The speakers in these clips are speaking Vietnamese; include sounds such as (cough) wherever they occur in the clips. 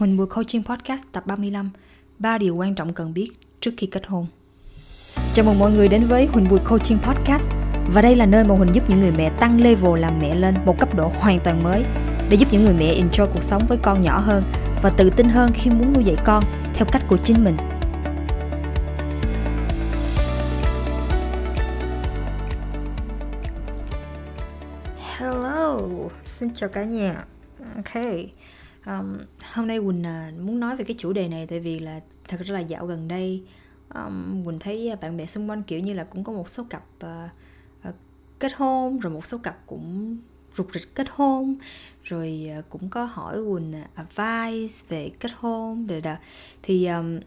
Huỳnh Bùi Coaching Podcast tập 35 ba điều quan trọng cần biết trước khi kết hôn. Chào mừng mọi người đến với Huỳnh Bùi Coaching Podcast. Và đây là nơi mà Huỳnh giúp những người mẹ tăng level làm mẹ lên một cấp độ hoàn toàn mới Để giúp những người mẹ enjoy cuộc sống với con nhỏ hơn Và tự tin hơn khi muốn nuôi dạy con theo cách của chính mình. Hello, xin chào cả nhà. Ok, um, hôm nay Quỳnh uh, muốn nói về cái chủ đề này tại vì là thật ra là dạo gần đây um, Quỳnh thấy bạn bè xung quanh kiểu như là cũng có một số cặp uh, uh, kết hôn rồi một số cặp cũng rục rịch kết hôn rồi uh, cũng có hỏi Quỳnh uh, advice về kết hôn rồi đó thì um,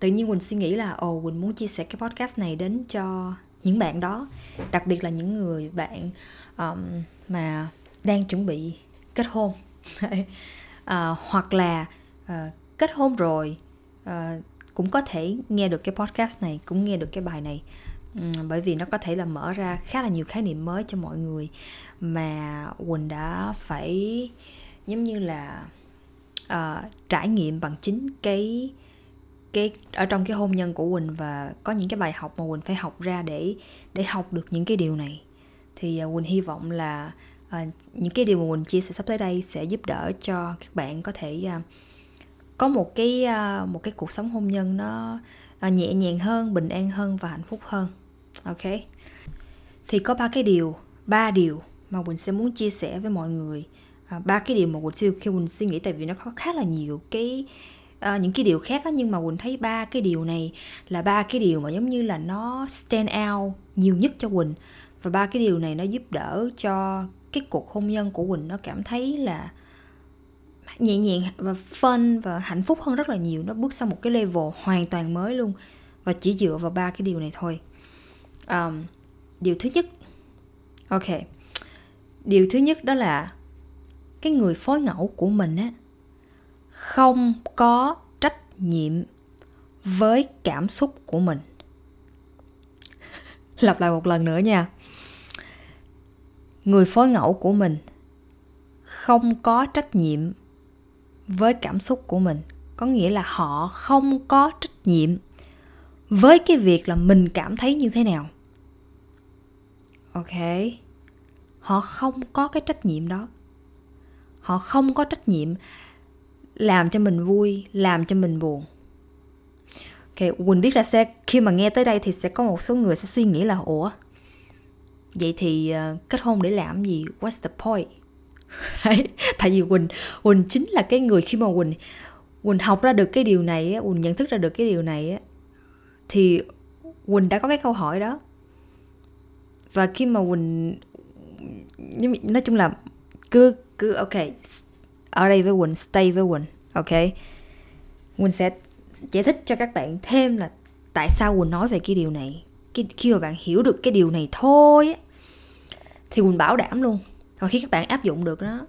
tự nhiên Quỳnh suy nghĩ là ồ Quỳnh muốn chia sẻ cái podcast này đến cho những bạn đó đặc biệt là những người bạn um, mà đang chuẩn bị kết hôn. (laughs) à, hoặc là à, kết hôn rồi à, cũng có thể nghe được cái podcast này cũng nghe được cái bài này. Bởi vì nó có thể là mở ra khá là nhiều khái niệm mới cho mọi người mà quỳnh đã phải giống như là uh, trải nghiệm bằng chính cái cái ở trong cái hôn nhân của quỳnh và có những cái bài học mà quỳnh phải học ra để để học được những cái điều này. Thì uh, quỳnh hy vọng là à, những cái điều mà mình chia sẻ sắp tới đây sẽ giúp đỡ cho các bạn có thể à, có một cái à, một cái cuộc sống hôn nhân nó à, nhẹ nhàng hơn bình an hơn và hạnh phúc hơn. Ok? Thì có ba cái điều ba điều mà quỳnh sẽ muốn chia sẻ với mọi người. À, ba cái điều mà quỳnh siêu khi quỳnh suy nghĩ tại vì nó có khá là nhiều cái à, những cái điều khác á, nhưng mà quỳnh thấy ba cái điều này là ba cái điều mà giống như là nó stand out nhiều nhất cho quỳnh. Và ba cái điều này nó giúp đỡ cho cái cuộc hôn nhân của quỳnh nó cảm thấy là nhẹ nhàng và fun và hạnh phúc hơn rất là nhiều. Nó bước sang một cái level hoàn toàn mới luôn. Và chỉ dựa vào ba cái điều này thôi. Um, điều thứ nhất ok. Điều thứ nhất đó là cái người phối ngẫu của mình á không có trách nhiệm với cảm xúc của mình. (laughs) Lặp lại một lần nữa nha người phối ngẫu của mình không có trách nhiệm với cảm xúc của mình. Có nghĩa là họ không có trách nhiệm với cái việc là mình cảm thấy như thế nào. Ok? Họ không có cái trách nhiệm đó. Họ không có trách nhiệm làm cho mình vui, làm cho mình buồn. Ok, quỳnh biết là sẽ khi mà nghe tới đây thì sẽ có một số người sẽ suy nghĩ là, ủa vậy thì uh, kết hôn để làm gì? What's the point? (laughs) Tại vì quỳnh quỳnh chính là cái người khi mà quỳnh quỳnh học ra được cái điều này quỳnh nhận thức ra được cái điều này thì quỳnh đã có cái câu hỏi đó. Và khi mà quỳnh nói chung là cứ cứ ok ở đây với quỳnh stay với quỳnh ok? Quỳnh sẽ giải thích cho các bạn thêm là tại sao quỳnh nói về cái điều này. Cái khi mà bạn hiểu được cái điều này thôi thì quỳnh bảo đảm luôn. Và khi các bạn áp dụng được đó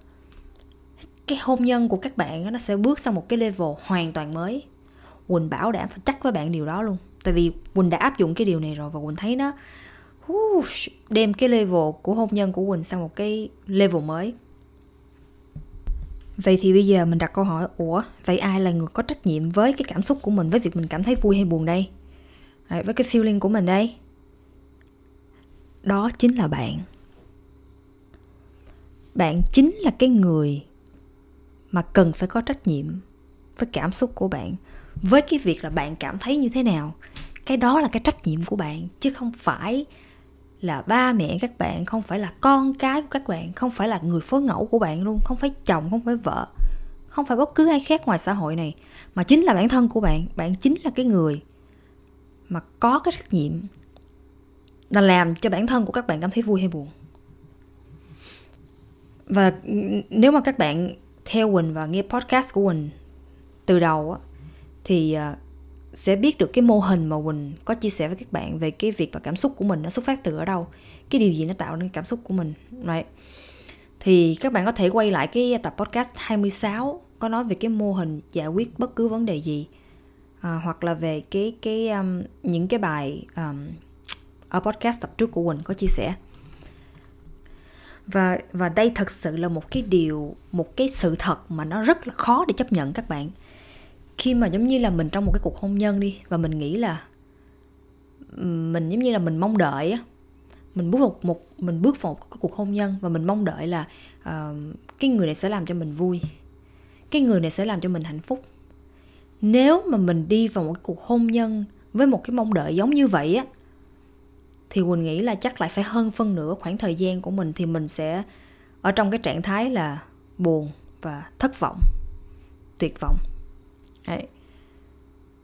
cái hôn nhân của các bạn nó sẽ bước sang một cái level hoàn toàn mới. Quỳnh bảo đảm phải chắc với bạn điều đó luôn. Tại vì quỳnh đã áp dụng cái điều này rồi và quỳnh thấy nó đem cái level của hôn nhân của quỳnh sang một cái level mới. Vậy thì bây giờ mình đặt câu hỏi ủa vậy ai là người có trách nhiệm với cái cảm xúc của mình với việc mình cảm thấy vui hay buồn đây? Đấy, với cái feeling của mình đây. Đó chính là bạn bạn chính là cái người mà cần phải có trách nhiệm với cảm xúc của bạn. Với cái việc là bạn cảm thấy như thế nào, cái đó là cái trách nhiệm của bạn, chứ không phải là ba mẹ các bạn, không phải là con cái của các bạn, không phải là người phối ngẫu của bạn luôn, không phải chồng, không phải vợ, không phải bất cứ ai khác ngoài xã hội này, mà chính là bản thân của bạn. Bạn chính là cái người mà có cái trách nhiệm là làm cho bản thân của các bạn cảm thấy vui hay buồn và nếu mà các bạn theo Quỳnh và nghe podcast của Quỳnh từ đầu á, thì à, sẽ biết được cái mô hình mà Quỳnh có chia sẻ với các bạn về cái việc và cảm xúc của mình nó xuất phát từ ở đâu cái điều gì nó tạo nên cảm xúc của mình right. thì các bạn có thể quay lại cái tập podcast 26 có nói về cái mô hình giải quyết bất cứ vấn đề gì à, hoặc là về cái cái um, những cái bài um, ở podcast tập trước của Quỳnh có chia sẻ và và đây thật sự là một cái điều một cái sự thật mà nó rất là khó để chấp nhận các bạn. Khi mà giống như là mình trong một cái cuộc hôn nhân đi và mình nghĩ là mình giống như là mình mong đợi á mình bước một, một mình bước vào một cái cuộc hôn nhân và mình mong đợi là uh, cái người này sẽ làm cho mình vui cái người này sẽ làm cho mình hạnh phúc. Nếu mà mình đi vào một cái cuộc hôn nhân với một cái mong đợi giống như vậy á thì quỳnh nghĩ là chắc lại phải hơn phân nửa khoảng thời gian của mình thì mình sẽ ở trong cái trạng thái là buồn và thất vọng tuyệt vọng Đấy.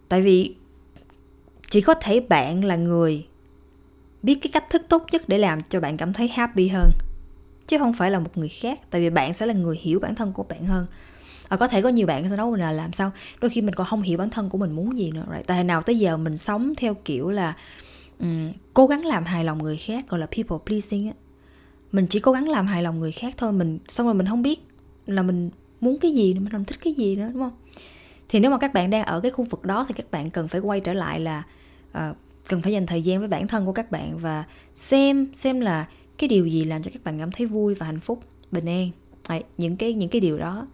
tại vì chỉ có thể bạn là người biết cái cách thức tốt nhất để làm cho bạn cảm thấy happy hơn chứ không phải là một người khác tại vì bạn sẽ là người hiểu bản thân của bạn hơn à, có thể có nhiều bạn sẽ nói là làm sao đôi khi mình còn không hiểu bản thân của mình muốn gì nữa right? tại nào tới giờ mình sống theo kiểu là um, cố gắng làm hài lòng người khác gọi là people pleasing á. Mình chỉ cố gắng làm hài lòng người khác thôi mình xong rồi mình không biết là mình muốn cái gì nữa mình không thích cái gì nữa đúng không? Thì nếu mà các bạn đang ở cái khu vực đó thì các bạn cần phải quay trở lại là uh, cần phải dành thời gian với bản thân của các bạn và xem xem là cái điều gì làm cho các bạn cảm thấy vui và hạnh phúc bình an. Đấy, những cái những cái điều đó.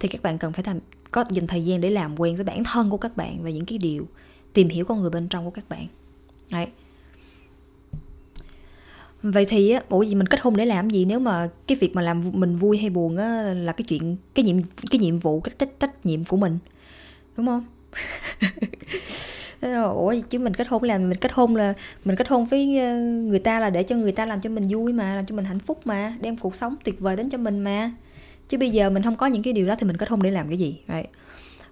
Thì các bạn cần phải tham có dành thời gian để làm quen với bản thân của các bạn và những cái điều tìm hiểu con người bên trong của các bạn. Đấy. vậy thì ủa gì mình kết hôn để làm gì? Nếu mà cái việc mà làm mình vui hay buồn á là cái chuyện cái nhiệm cái nhiệm vụ cái trách trách nhiệm của mình đúng không? (laughs) Ủa chứ mình kết hôn là mình kết hôn là mình kết hôn với ờ, người ta là để cho người ta làm cho mình vui mà làm cho mình hạnh phúc mà đem cuộc sống tuyệt vời đến cho mình mà. Chứ bây giờ mình không có những cái điều đó thì mình kết hôn để làm cái gì? Right?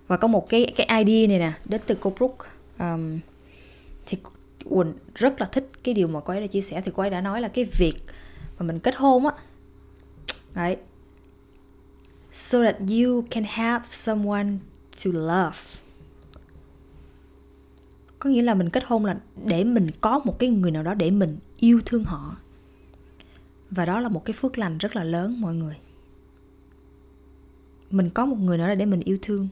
và có một cái cái idea này nè đến từ cô Brooke. Um, thì Quỳnh rất là thích cái điều mà cô ấy đã chia sẻ, thì cô ấy đã nói là cái việc mà mình kết hôn á, đấy, so that you can have someone to love. Có nghĩa là mình kết hôn là để mình có một cái người nào đó để mình yêu thương họ. Và đó là một cái phước lành rất là lớn, mọi người. Mình có một người nào đó để mình yêu thương.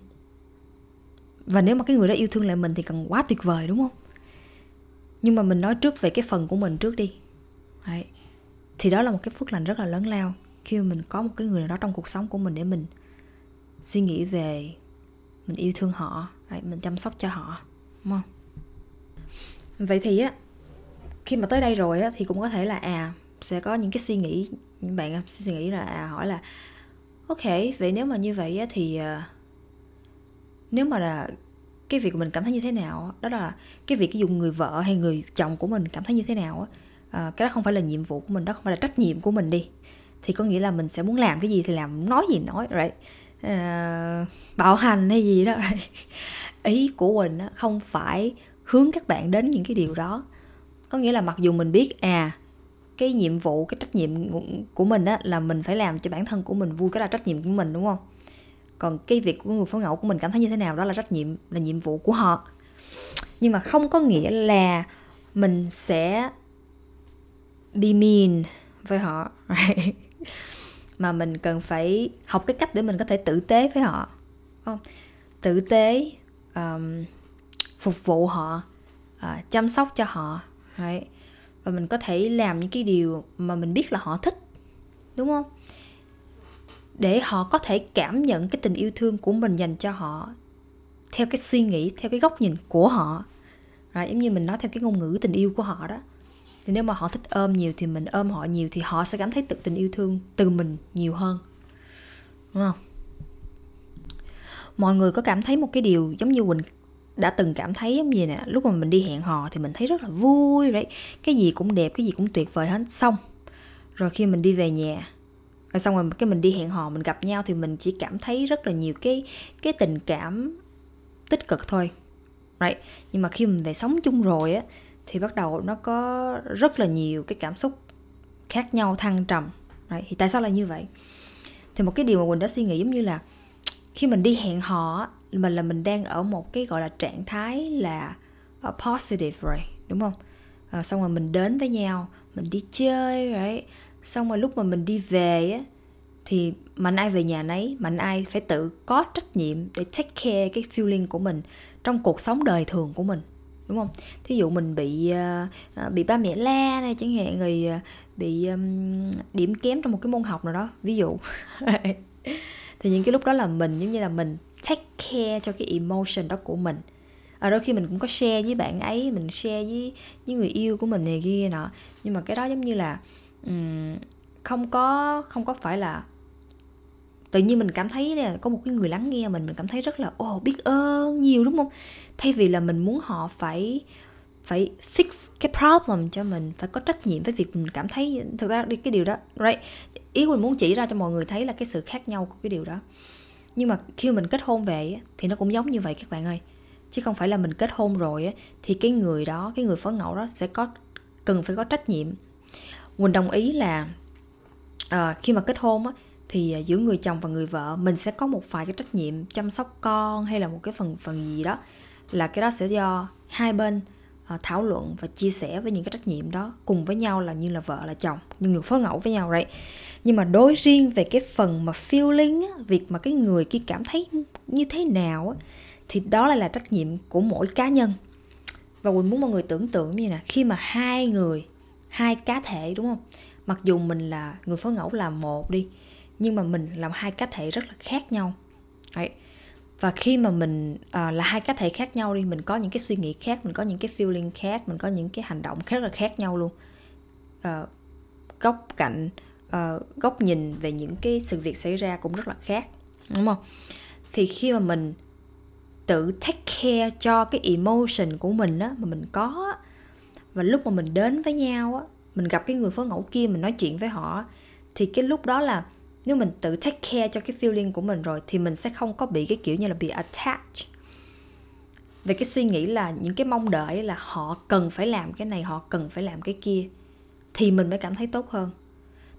Và nếu mà cái người đó yêu thương lại mình thì cần quá tuyệt vời, đúng không? Nhưng mà mình nói trước về cái phần của mình trước đi Đấy. thì đó là một cái phước lành rất là lớn lao khi mà mình có một cái người nào đó trong cuộc sống của mình để mình suy nghĩ về mình yêu thương họ Đấy, mình chăm sóc cho họ đúng không vậy thì á khi mà tới đây rồi á thì cũng có thể là à sẽ có những cái suy nghĩ những bạn suy nghĩ là à, hỏi là ok vậy nếu mà như vậy á thì uh, nếu mà là cái việc của mình cảm thấy như thế nào đó là cái việc dùng người vợ hay người chồng của mình cảm thấy như thế nào à, cái đó không phải là nhiệm vụ của mình đó không phải là trách nhiệm của mình đi. Thì có nghĩa là mình sẽ muốn làm cái gì thì làm nói gì nói right? À, bạo hành hay gì đó right? (laughs) ý của mình không phải hướng các bạn đến những cái điều đó. Có nghĩa là mặc dù mình biết à cái nhiệm vụ cái trách nhiệm của mình á là mình phải làm cho bản thân của mình vui cái là trách nhiệm của mình đúng không? Còn cái việc của người phối ngẫu của mình cảm thấy như thế nào đó là trách nhiệm là nhiệm vụ của họ nhưng mà không có nghĩa là mình sẽ be mean với họ right? (laughs) mà mình cần phải học cái cách để mình có thể tử tế với họ không tử tế um, phục vụ họ uh, chăm sóc cho họ right? và mình có thể làm những cái điều mà mình biết là họ thích đúng không để họ có thể cảm nhận cái tình yêu thương của mình dành cho họ, theo cái suy nghĩ, theo cái góc nhìn của họ. Right? giống như mình nói theo cái ngôn ngữ tình yêu của họ đó. Thì nếu mà họ thích ôm nhiều thì mình ôm họ nhiều thì họ sẽ cảm thấy tự tình yêu thương từ mình nhiều hơn. Đúng không? Mọi người có cảm thấy một cái điều giống như quỳnh đã từng cảm thấy giống gì nè, lúc mà mình đi hẹn hò thì mình thấy rất là vui đấy cái gì cũng đẹp, cái gì cũng tuyệt vời hết. Xong, rồi khi mình đi về nhà rồi xong rồi cái mình đi hẹn hò mình gặp nhau thì mình chỉ cảm thấy rất là nhiều cái cái tình cảm tích cực thôi. Right. Nhưng mà khi mình về sống chung rồi á thì bắt đầu nó có rất là nhiều cái cảm xúc khác nhau thăng trầm. Right? thì tại sao là như vậy? Thì một cái điều mà quỳnh đã suy nghĩ giống như là khi mình đi hẹn hò mình là mình đang ở một cái gọi là trạng thái là ờ, positive rồi đúng không? À, xong rồi mình đến với nhau mình đi chơi rồi xong rồi lúc mà mình đi về á thì mạnh ai về nhà nấy mạnh ai phải tự có trách nhiệm để take care cái feeling của mình trong cuộc sống đời thường của mình đúng không? Thí dụ mình bị uh, bị ba mẹ la này chẳng hạn người uh, ờ, bị um, điểm kém trong một cái môn học nào đó. Ví dụ. (laughs) Thì những cái lúc đó là mình giống như là mình take care cho cái emotion đó của mình. Ở đôi khi mình cũng có share với bạn ấy mình share với với người yêu của mình này kia nọ. Nhưng mà cái đó giống như là um, không có không có phải là tự nhiên mình cảm thấy là có một cái người lắng nghe mình mình cảm thấy rất là ồ oh, biết ơn nhiều đúng không? Thay vì là mình muốn họ phải phải fix cái problem cho mình phải có trách nhiệm với việc mình cảm thấy thực ra đi cái điều đó right ý mình muốn chỉ ra cho mọi người thấy là cái sự khác nhau của cái điều đó. Nhưng mà khi mình kết hôn về thì nó cũng giống như vậy các bạn ơi. Chứ không phải là mình kết hôn rồi thì cái người đó cái người phó ngẫu đó sẽ có cần phải có trách nhiệm quỳnh đồng ý là à, khi mà kết hôn á thì giữa người chồng và người vợ mình sẽ có một vài cái trách nhiệm chăm sóc con hay là một cái phần phần gì đó là cái đó sẽ do hai bên à, thảo luận và chia sẻ với những cái trách nhiệm đó cùng với nhau là như là vợ là chồng như người phối ngẫu với nhau right nhưng mà đối riêng về cái phần mà feeling á, việc mà cái người kia cảm thấy như thế nào á, thì đó lại là trách nhiệm của mỗi cá nhân. Và quỳnh muốn mọi người tưởng tượng như nè khi mà hai người hai cá thể đúng không? Mặc dù mình là người phối ngẫu là một đi nhưng mà mình làm hai cá thể rất là khác nhau. Đấy. và khi mà mình à, là hai cá thể khác nhau đi mình có những cái suy nghĩ khác mình có những cái feeling khác mình có những cái hành động rất là khác nhau luôn. À, góc cạnh à, góc nhìn về những cái sự việc xảy ra cũng rất là khác đúng không? Thì khi mà mình tự take care cho cái emotion của mình á mà mình có và lúc mà mình đến với nhau á, mình gặp cái người phối ngẫu kia, mình nói chuyện với họ thì cái lúc đó là nếu mình tự take care cho cái feeling của mình rồi thì mình sẽ không có bị cái kiểu như là bị attach về cái suy nghĩ là những cái mong đợi là họ cần phải làm cái này, họ cần phải làm cái kia, thì mình mới cảm thấy tốt hơn.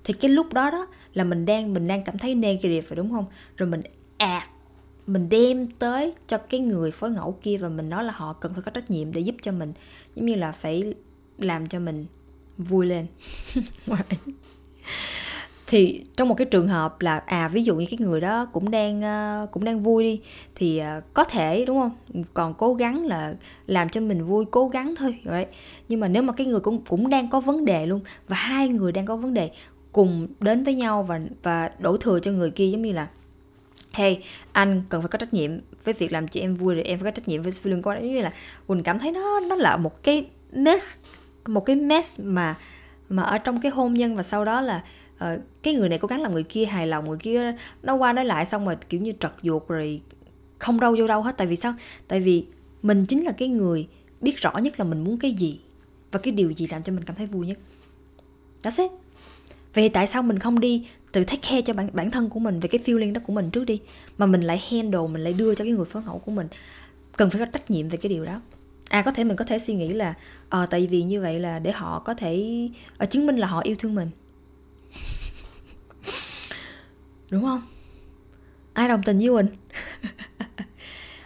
Thì cái lúc đó đó là mình đang mình đang cảm thấy negative phải đúng không? Rồi mình add mình đem tới cho cái người phối ngẫu kia và mình nói là họ cần phải có trách nhiệm để giúp cho mình. Giống như là phải làm cho mình vui lên. (laughs) Thì trong một cái trường hợp là à ví dụ như cái người đó cũng đang uh, cũng đang vui đi thì uh, có thể đúng không? Còn cố gắng là làm cho mình vui cố gắng thôi right? nhưng mà nếu mà cái người cũng cũng đang có vấn đề luôn và hai người đang có vấn đề cùng đến với nhau và và đổ thừa cho người kia giống như là hey anh cần phải có trách nhiệm với việc làm chị em vui rồi em phải có trách nhiệm với feeling của anh. Như là quỳnh cảm thấy nó nó là một cái mess một cái mess mà mà ở trong cái hôn nhân và sau đó là uh, cái người này cố gắng làm người kia hài lòng người kia nó qua nói lại xong rồi kiểu như trật ruột rồi không đâu vô đâu hết. Tại vì sao? Tại vì mình chính là cái người biết rõ nhất là mình muốn cái gì và cái điều gì làm cho mình cảm thấy vui nhất. That's it vậy tại sao mình không đi tự take care cho bản, bản thân của mình về cái feeling đó của mình trước đi? Mà mình lại handle mình lại đưa cho cái người phối ngẫu của mình. Cần phải có trách nhiệm về cái điều đó. À có thể mình có thể suy nghĩ là ờ tại vì như vậy là để họ có thể à, chứng minh là họ yêu thương mình. (laughs) Đúng không? Ai đồng tình với mình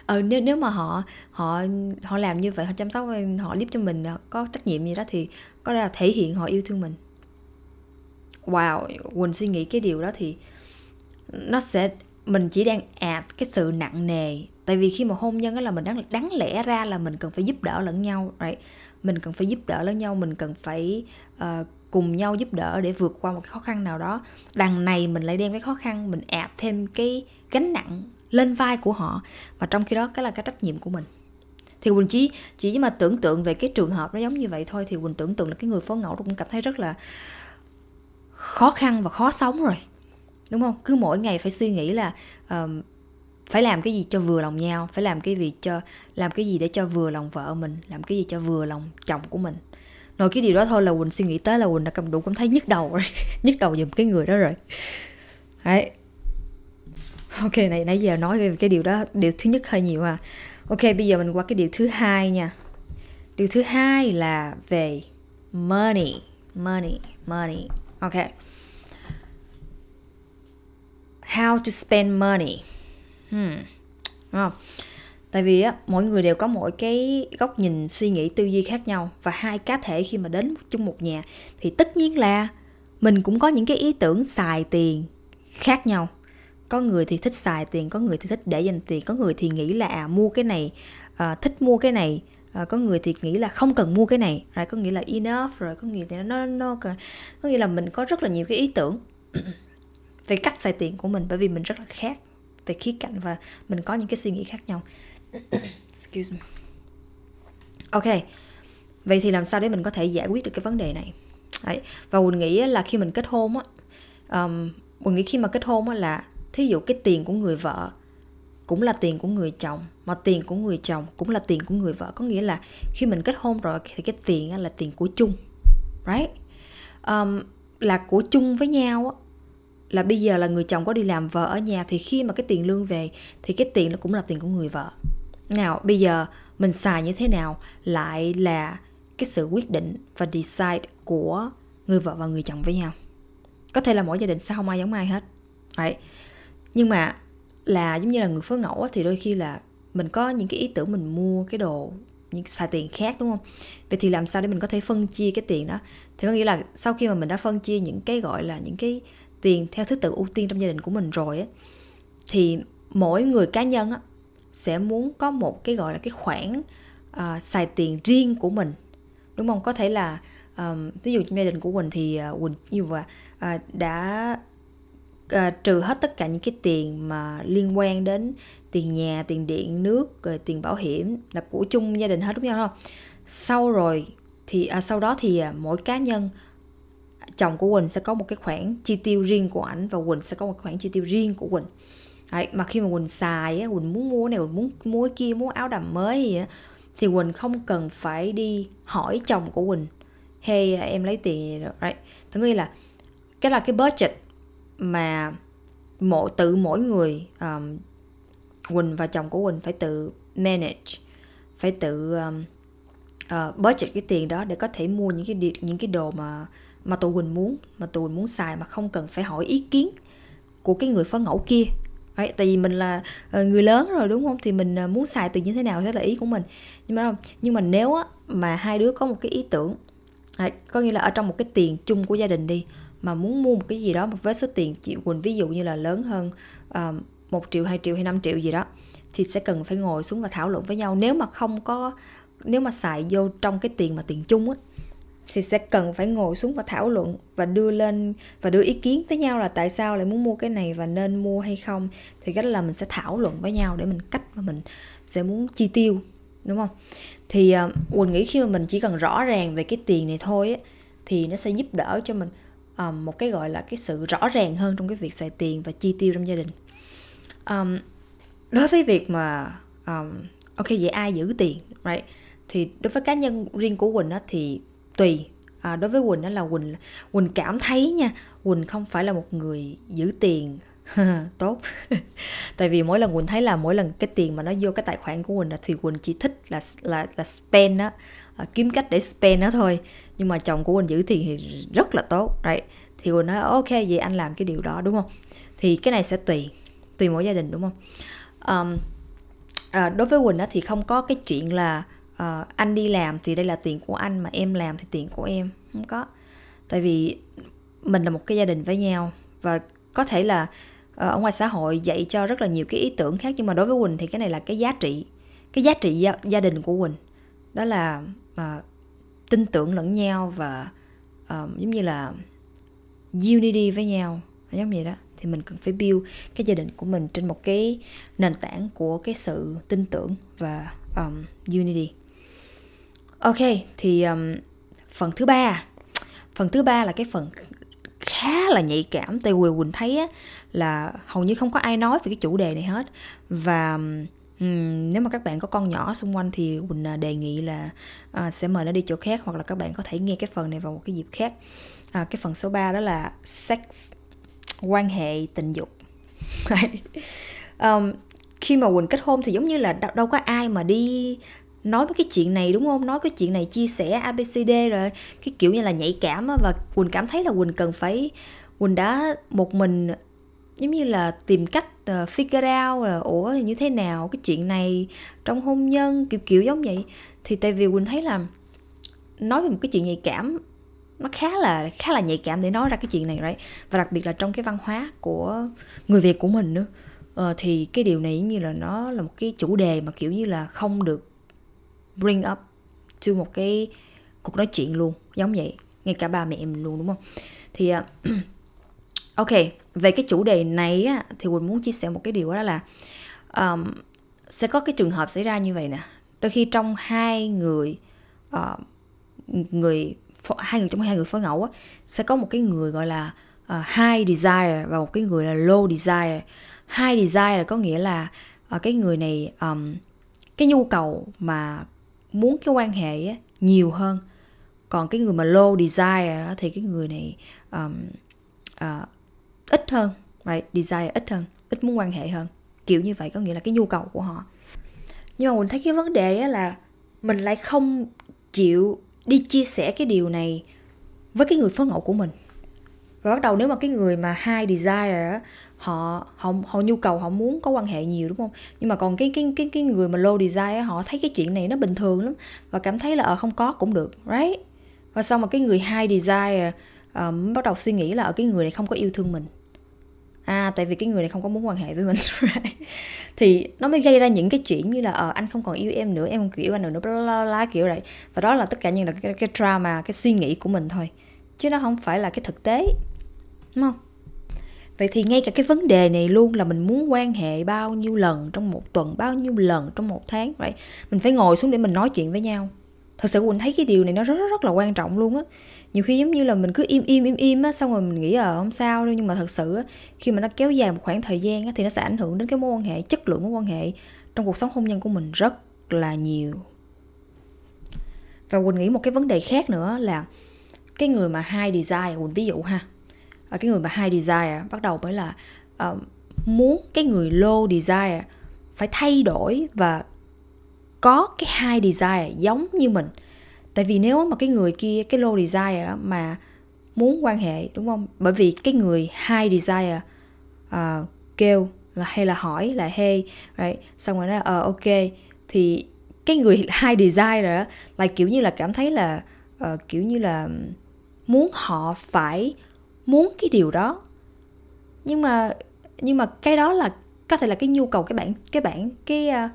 ờ (laughs) ừ, nếu nếu mà họ họ họ làm như vậy họ chăm sóc họ giúp cho mình có trách nhiệm gì đó thì có là thể hiện họ yêu thương mình wow quỳnh suy nghĩ cái điều đó thì nó sẽ mình chỉ đang ạt cái sự nặng nề. Tại vì khi mà hôn nhân đó là mình đáng đáng lẽ ra là mình cần phải giúp đỡ lẫn nhau right? mình cần phải giúp đỡ lẫn nhau mình cần phải uh, cùng nhau giúp đỡ để vượt qua một cái khó khăn nào đó. Đằng này mình lại đem cái khó khăn mình ạt thêm cái gánh nặng lên vai của họ. Và trong khi đó cái là cái trách nhiệm của mình. Thì quỳnh chỉ chỉ mà tưởng tượng về cái trường hợp nó giống như vậy thôi thì quỳnh tưởng tượng là cái người phó ngẫu cũng cảm thấy rất là khó khăn và khó sống rồi. Đúng không? Cứ mỗi ngày phải suy nghĩ là uh, phải làm cái gì cho vừa lòng nhau phải làm cái gì cho làm cái gì để cho vừa lòng vợ mình làm cái gì cho vừa lòng chồng của mình. Rồi cái điều đó thôi là quỳnh suy nghĩ tới là quỳnh đã cầm đủ cảm thấy nhức đầu rồi (laughs) nhức đầu giùm cái người đó rồi. Đấy. Ok này nãy giờ nói về cái điều đó điều thứ nhất hơi nhiều à. Ok bây giờ mình qua cái điều thứ hai nha. Điều thứ hai là về money money money ok how to spend money hmm. Đúng không? tại vì á mỗi người đều có mỗi cái góc nhìn suy nghĩ tư duy khác nhau và hai cá thể khi mà đến chung một nhà thì tất nhiên là mình cũng có những cái ý tưởng xài tiền khác nhau có người thì thích xài tiền có người thì thích để dành tiền có người thì nghĩ là à mua cái này à, thích mua cái này à, có người thì nghĩ là không cần mua cái này rồi có nghĩa là enough rồi có nghĩa là nó nó có nghĩa là mình có rất là nhiều cái ý tưởng (clears throat) về cách xài tiền của mình bởi vì mình rất là khác về khía cạnh và mình có những cái suy nghĩ khác nhau (clears throat) excuse me ok vậy thì làm sao để mình có thể giải quyết được cái vấn đề này Đấy. và mình nghĩ là khi mình kết hôn á um, mình nghĩ khi mà kết hôn á là thí dụ cái tiền của người vợ cũng là tiền của người chồng mà tiền của người chồng cũng là tiền của người vợ. Có nghĩa là khi mình kết hôn rồi thì cái tiền là tiền của chung right? Um, là của chung với nhau á. Là bây giờ là người chồng có đi làm vợ ở nhà thì khi mà cái tiền lương về thì cái tiền nó cũng là tiền của người vợ. Nào bây giờ mình xài như thế nào lại là cái sự quyết định và decide của người vợ và người chồng với nhau? Có thể là mỗi gia đình sẽ không ai giống ai hết right. nhưng mà là giống như là người phối ngẫu thì đôi khi là mình có những cái ý tưởng mình mua cái đồ những xài tiền khác đúng không? Vậy thì làm sao để mình có thể phân chia cái tiền đó? Thì có nghĩa là sau khi mà mình đã phân chia những cái gọi là những cái tiền theo thứ tự ưu tiên trong gia đình của mình rồi á thì mỗi người cá nhân á sẽ muốn có một cái gọi là cái khoản uh, xài tiền riêng của mình đúng không? Có thể là um, ví dụ trong gia đình của ờ, quỳnh thì uh, quỳnh như vậy uh, đã à, trừ hết tất cả những cái tiền mà liên quan đến tiền nhà tiền điện nước rồi tiền bảo hiểm là của chung gia đình hết đúng không sau rồi thì à, sau đó thì à, mỗi cá nhân chồng của Quỳnh sẽ có một cái khoản chi tiêu riêng của ảnh và Quỳnh sẽ có một khoản chi tiêu riêng của Quỳnh Đấy, mà khi mà Quỳnh xài á, Quỳnh muốn mua này, Quỳnh muốn mua kia, muốn áo đầm mới gì á thì Quỳnh không cần phải đi hỏi chồng của Quỳnh hey à, em lấy tiền right. Tức nghĩa là cái là cái budget mà mộ tự mỗi người um, Quỳnh và chồng của Quỳnh phải tự manage phải tự um, uh, budget cái tiền đó để có thể mua những cái những cái đồ mà mà tụi Quỳnh muốn mà tụi Quỳnh muốn xài mà không cần phải hỏi ý kiến của cái người phó ngẫu kia. Đấy, tại vì mình là ờ, người lớn rồi đúng không? Thì mình ờ, muốn xài tiền như thế nào thế là ý của mình. Nhưng mà không nhưng mà nếu á, mà hai đứa có một cái ý tưởng có nghĩa là ở trong một cái tiền chung của gia đình đi mà muốn mua một cái gì đó với số tiền chị Quỳnh ví dụ như là lớn hơn ờ, uh, 1 triệu, 2 triệu hay 5 triệu gì đó thì sẽ cần phải ngồi xuống và thảo luận với nhau. Nếu mà không có nếu mà xài vô trong cái tiền mà tiền chung á thì sẽ cần phải ngồi xuống và thảo luận và đưa lên và đưa ý kiến với nhau là tại sao lại muốn mua cái này và nên mua hay không. Thì cách là mình sẽ thảo luận với nhau để mình cách mà mình sẽ muốn chi tiêu đúng không? Thì uh, quỳnh nghĩ khi mà mình chỉ cần rõ ràng về cái tiền này thôi á thì nó sẽ giúp đỡ cho mình um, một cái gọi là cái sự rõ ràng hơn trong cái việc xài tiền và chi tiêu trong gia đình. Um, đối với việc mà um, ok vậy ai giữ tiền right? Thì đối với cá nhân riêng của quỳnh á thì tùy. À, đối với quỳnh đó là quỳnh quỳnh cảm thấy nha quỳnh không phải là một người giữ tiền. (laughs) Tốt. (laughs) Tại vì mỗi lần quỳnh thấy là mỗi lần cái tiền mà nó vô cái tài khoản của quỳnh là thì quỳnh chỉ thích là là là spend á à, kiếm cách để spend nó thôi nhưng mà chồng của quỳnh giữ tiền thì rất là tốt right? Thì quỳnh nói ok vậy anh làm cái điều đó đúng không? Thì cái này sẽ tùy tùy mỗi gia đình đúng không? Um, à, đối với quỳnh á thì không có cái chuyện là uh, anh đi làm thì đây là tiền của anh mà em làm thì tiền của em không có. Tại vì mình là một cái gia đình với nhau và có thể là uh, ở ngoài xã hội dạy cho rất là nhiều cái ý tưởng khác nhưng mà đối với quỳnh thì cái này là cái giá trị cái giá trị gia, gia đình của quỳnh. Đó là uh, tin tưởng lẫn nhau và uh, giống như là unity với nhau giống vậy đó. Thì mình cần phải build cái gia đình của mình trên một cái nền tảng của cái sự tin tưởng và um, unity. Ok thì um, phần thứ ba phần thứ ba là cái phần khá là nhạy cảm tại quỳ quỳnh thấy á, là hầu như không có ai nói về cái chủ đề này hết. Và Uhm, nếu mà các bạn có con nhỏ xung quanh thì quỳnh à, đề nghị là à, sẽ mời nó đi chỗ khác hoặc là các bạn có thể nghe cái phần này vào một cái dịp khác. À, cái phần số 3 đó là sex quan hệ tình dục. (laughs) Um, khi mà quỳnh kết hôn thì giống như là đâu, đâu có ai mà đi nói với cái chuyện này đúng không? Nói cái chuyện này chia sẻ abcd rồi cái kiểu như là nhạy cảm á và quỳnh cảm thấy là quỳnh cần phải quỳnh đã một mình giống như là tìm cách uh, figure out là ủa thì như thế nào? Cái chuyện này trong hôn nhân? Kiểu kiểu giống vậy. Thì tại vì quỳnh thấy là nói về một cái chuyện nhạy cảm nó khá là khá là nhạy cảm để nói ra cái chuyện này right? Và đặc biệt là trong cái văn hóa của người việt của mình nữa. Ờ, thì cái điều này giống như là nó là một cái chủ đề mà kiểu như là không được bring up to một cái cuộc nói chuyện luôn. Giống vậy. Ngay cả ba mẹ mình luôn đúng không? Thì uh, (clears throat) ok về cái chủ đề này á, thì quỳnh muốn chia sẻ một cái điều đó là um, sẽ có cái trường hợp xảy ra như vậy nè. Đôi khi trong hai người uh, người hai người trong hai người phối ngẫu á, sẽ có một cái người gọi là uh, high desire và một cái người là low desire. High desire có nghĩa là uh, cái người này um, cái nhu cầu mà muốn cái quan hệ á, nhiều hơn. Còn cái người mà low desire á, thì cái người này um, uh, ít hơn right? Desire ít hơn ít muốn quan hệ hơn. Kiểu như vậy có nghĩa là cái nhu cầu của họ. Nhưng mà mình thấy cái vấn đề là mình lại không chịu đi chia sẻ cái điều này với cái người phối ngẫu của mình. Và bắt đầu nếu mà cái người mà hai desire họ họ họ nhu cầu họ muốn có quan hệ nhiều đúng không? Nhưng mà còn cái cái cái cái người mà low desire họ thấy cái chuyện này nó bình thường lắm và cảm thấy là ở không có cũng được right? Và sau mà cái người hai desire um, bắt đầu suy nghĩ là ở cái người này không có yêu thương mình à tại vì cái người này không có muốn quan hệ với mình (laughs) thì nó mới gây ra những cái chuyện như là ờ anh không còn yêu em nữa em không yêu anh nữa bla bla bla kiểu vậy. Và đó là tất cả những là cái, cái drama cái suy nghĩ của mình thôi. Chứ nó không phải là cái thực tế đúng không? Vậy thì ngay cả cái vấn đề này luôn là mình muốn quan hệ bao nhiêu lần trong một tuần bao nhiêu lần trong một tháng vậy mình phải ngồi xuống để mình nói chuyện với nhau thật sự quỳnh thấy cái điều này nó rất rất là quan trọng luôn á. Nhiều khi giống như là mình cứ im im im im á xong rồi mình nghĩ ờ không sao đâu. Nhưng mà thật sự á khi mà nó kéo dài một khoảng thời gian á thì nó sẽ ảnh hưởng đến cái mối quan hệ chất lượng mối quan hệ trong cuộc sống hôn nhân của mình rất là nhiều. Và quỳnh nghĩ một cái vấn đề khác nữa là cái người mà hai desire quỳnh ví dụ ha ở cái người mà hai desire bắt đầu mới là uh, muốn cái người low desire phải thay đổi và có cái hai desire giống như mình. Tại vì nếu mà cái người kia cái low desire mà muốn quan hệ đúng không? Bởi vì cái người hai desire uh, kêu là hay là hỏi là hey right? Xong rồi nói ờ uh, ok. Thì cái người (laughs) hai desire đó là kiểu như là cảm thấy là uh, kiểu như là muốn họ phải muốn cái điều đó. Nhưng mà nhưng mà cái đó là có thể là cái nhu cầu cái bản cái bản cái uh,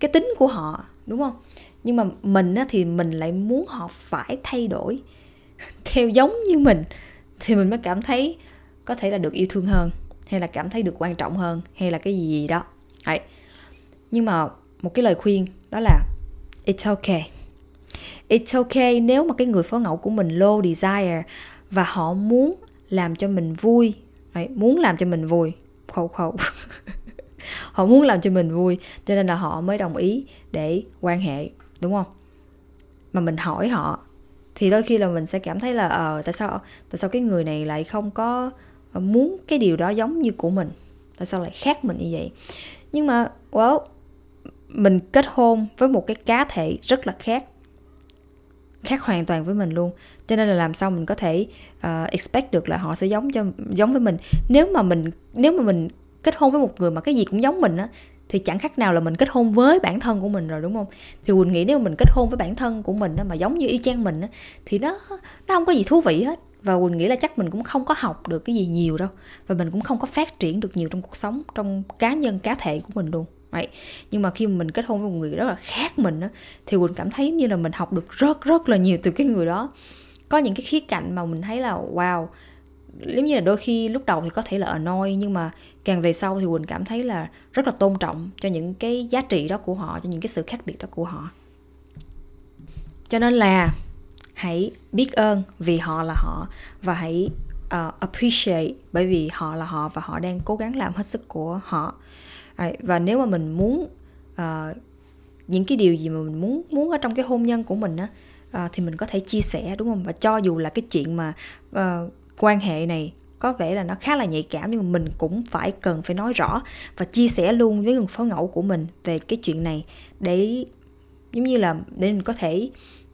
cái tính của họ đúng không? Nhưng mà mình á, thì mình lại muốn họ phải thay đổi (laughs) theo giống như mình thì mình mới cảm thấy có thể là được yêu thương hơn hay là cảm thấy được quan trọng hơn hay là cái gì gì đó. Đấy. nhưng mà một cái lời khuyên đó là it's okay. It's okay nếu mà cái người phối ngẫu của mình low desire và họ muốn làm cho mình vui. Đấy, muốn làm cho mình vui. Khâu khâu (laughs) họ muốn làm cho mình vui cho nên là họ mới đồng ý để quan hệ đúng không? Mà mình hỏi họ thì đôi khi là mình sẽ cảm thấy là ờ tại sao tại sao cái người này lại không có ờ, muốn cái điều đó giống như của mình? Tại sao lại khác mình như vậy? Nhưng mà well mình kết hôn với một cái cá thể rất là khác khác hoàn toàn với mình luôn. Cho nên là làm sao mình có thể uh, expect được là họ sẽ giống cho giống với mình. Nếu mà mình nếu mà mình kết hôn với một người mà cái gì cũng giống mình á, thì chẳng khác nào là mình kết hôn với bản thân của mình rồi, đúng không? Thì quỳnh nghĩ nếu mình kết hôn với bản thân của mình mà giống như y chang mình thì nó nó không có gì thú vị hết. Và quỳnh nghĩ là chắc mình cũng không có học được cái gì nhiều đâu. Và mình cũng không có phát triển được nhiều trong cuộc sống, trong cá nhân, cá thể của mình luôn. Đấy. nhưng mà khi mà mình kết hôn với một người rất là khác mình á, thì quỳnh cảm thấy như là mình học được rất rất là nhiều từ cái người đó. Có những cái khía cạnh mà mình thấy là, wow giống như là đôi khi lúc đầu thì có thể là annoy nhưng mà càng về sau thì quỳnh cảm thấy là rất là tôn trọng cho những cái giá trị đó của họ cho những cái sự khác biệt đó của họ. Cho nên là hãy biết ơn vì họ là họ và hãy uh, appreciate bởi vì họ là họ và họ đang cố gắng làm hết sức của họ. Và nếu mà mình muốn uh, những cái điều gì mà mình muốn muốn ở trong cái hôn nhân của mình á uh, thì mình có thể chia sẻ đúng không? Và cho dù là cái chuyện mà uh, quan hệ này có vẻ là nó khá là nhạy cảm nhưng mà mình cũng phải cần phải nói rõ và chia sẻ luôn với người phối ngẫu của mình về cái chuyện này để giống như là để mình có thể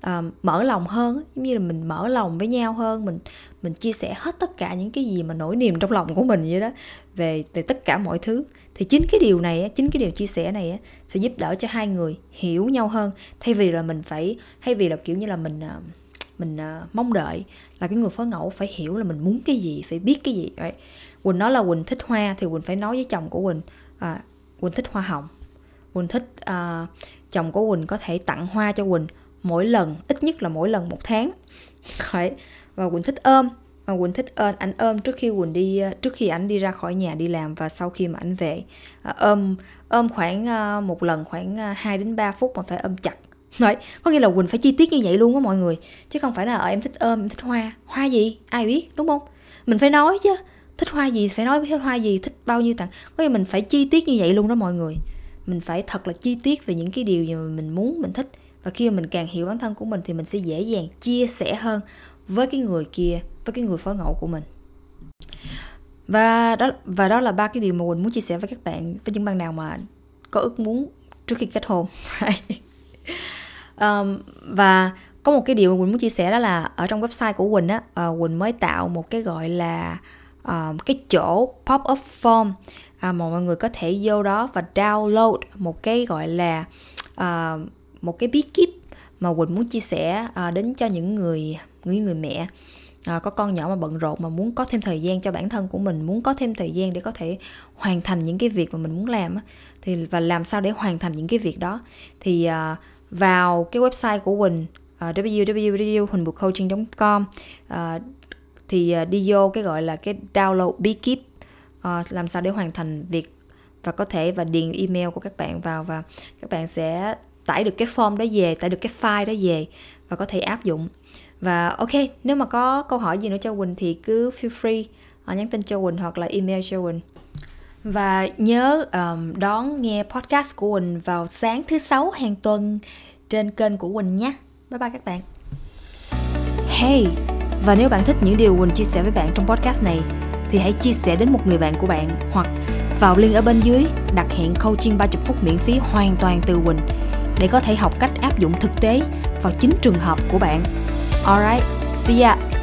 uh, mở lòng hơn giống như là mình mở lòng với nhau hơn mình mình chia sẻ hết tất cả những cái gì mà nỗi niềm trong lòng của mình vậy đó về về tất cả mọi thứ. Thì chính cái điều này chính cái điều chia sẻ này sẽ giúp đỡ cho hai người hiểu nhau hơn thay vì là mình phải thay vì là kiểu như là mình uh, mình uh, mong đợi là cái người phối ngẫu phải hiểu là mình muốn cái gì phải biết cái gì right? quỳnh nói là quỳnh thích hoa thì quỳnh phải nói với chồng của quỳnh à, quỳnh thích hoa hồng quỳnh thích uh, chồng của quỳnh có thể tặng hoa cho quỳnh mỗi lần ít nhất là mỗi lần một tháng (laughs) right? và quỳnh thích ôm mà quỳnh thích ôm anh ôm trước khi quỳnh đi ờ, trước khi anh đi ra khỏi nhà đi làm và sau khi mà anh về ôm ôm khoảng một lần khoảng 2 đến 3 phút mà phải ôm chặt Đấy, có nghĩa là Quỳnh phải chi tiết như vậy luôn á mọi người. Chứ không phải là ở ờ, em thích ôm, em thích hoa. Hoa gì? Ai biết, đúng không? Mình phải nói chứ. Thích hoa gì, phải nói thích hoa gì, thích bao nhiêu tặng. Có nghĩa mình phải chi tiết như vậy luôn đó mọi người. Mình phải thật là chi tiết về những cái điều gì mà mình muốn, mình thích. Và khi mà mình càng hiểu bản thân của mình Thì mình sẽ dễ dàng chia sẻ hơn Với cái người kia, với cái người phối ngẫu của mình. Và đó và đó là ba cái điều mà Quỳnh muốn chia sẻ với các bạn với những bạn nào mà có ước muốn trước khi kết hôn. (laughs) um, và có một cái điều mà quỳnh muốn chia sẻ đó là ở trong website của quỳnh á uh, quỳnh mới tạo một cái gọi là uh, cái chỗ pop up form uh, mà mọi người có thể vô đó và download một cái gọi là uh, một cái bí kíp mà quỳnh muốn chia sẻ uh, đến cho những người những người mẹ. À, có con nhỏ mà bận rộn mà muốn có thêm thời gian cho bản thân của mình muốn có thêm thời gian để có thể hoàn thành những cái việc mà mình muốn làm á thì và làm sao để hoàn thành những cái việc đó. Thì uh, vào cái website của Quỳnh ờ, uh, www.huỳnhbuccoaching.com uh, ờ, thì uh, đi vô cái gọi là cái download beekeep uh, làm sao để hoàn thành việc và có thể và điền email của các bạn vào và các bạn sẽ tải được cái form đó về tải được cái file đó về và có thể áp dụng. Và ok nếu mà có câu hỏi gì nữa cho Quỳnh thì cứ feel free nhắn tin cho Quỳnh hoặc là email cho Quỳnh và nhớ um, đón nghe podcast của Quỳnh vào sáng thứ sáu hàng tuần trên kênh của Quỳnh nhé. Bye bye các bạn. Hey, và nếu bạn thích những điều Quỳnh chia sẻ với bạn trong podcast này thì hãy chia sẻ đến một người bạn của bạn hoặc vào link ở bên dưới đặt hẹn coaching 30 phút miễn phí hoàn toàn từ Quỳnh để có thể học cách áp dụng thực tế vào chính trường hợp của bạn. Alright, see ya!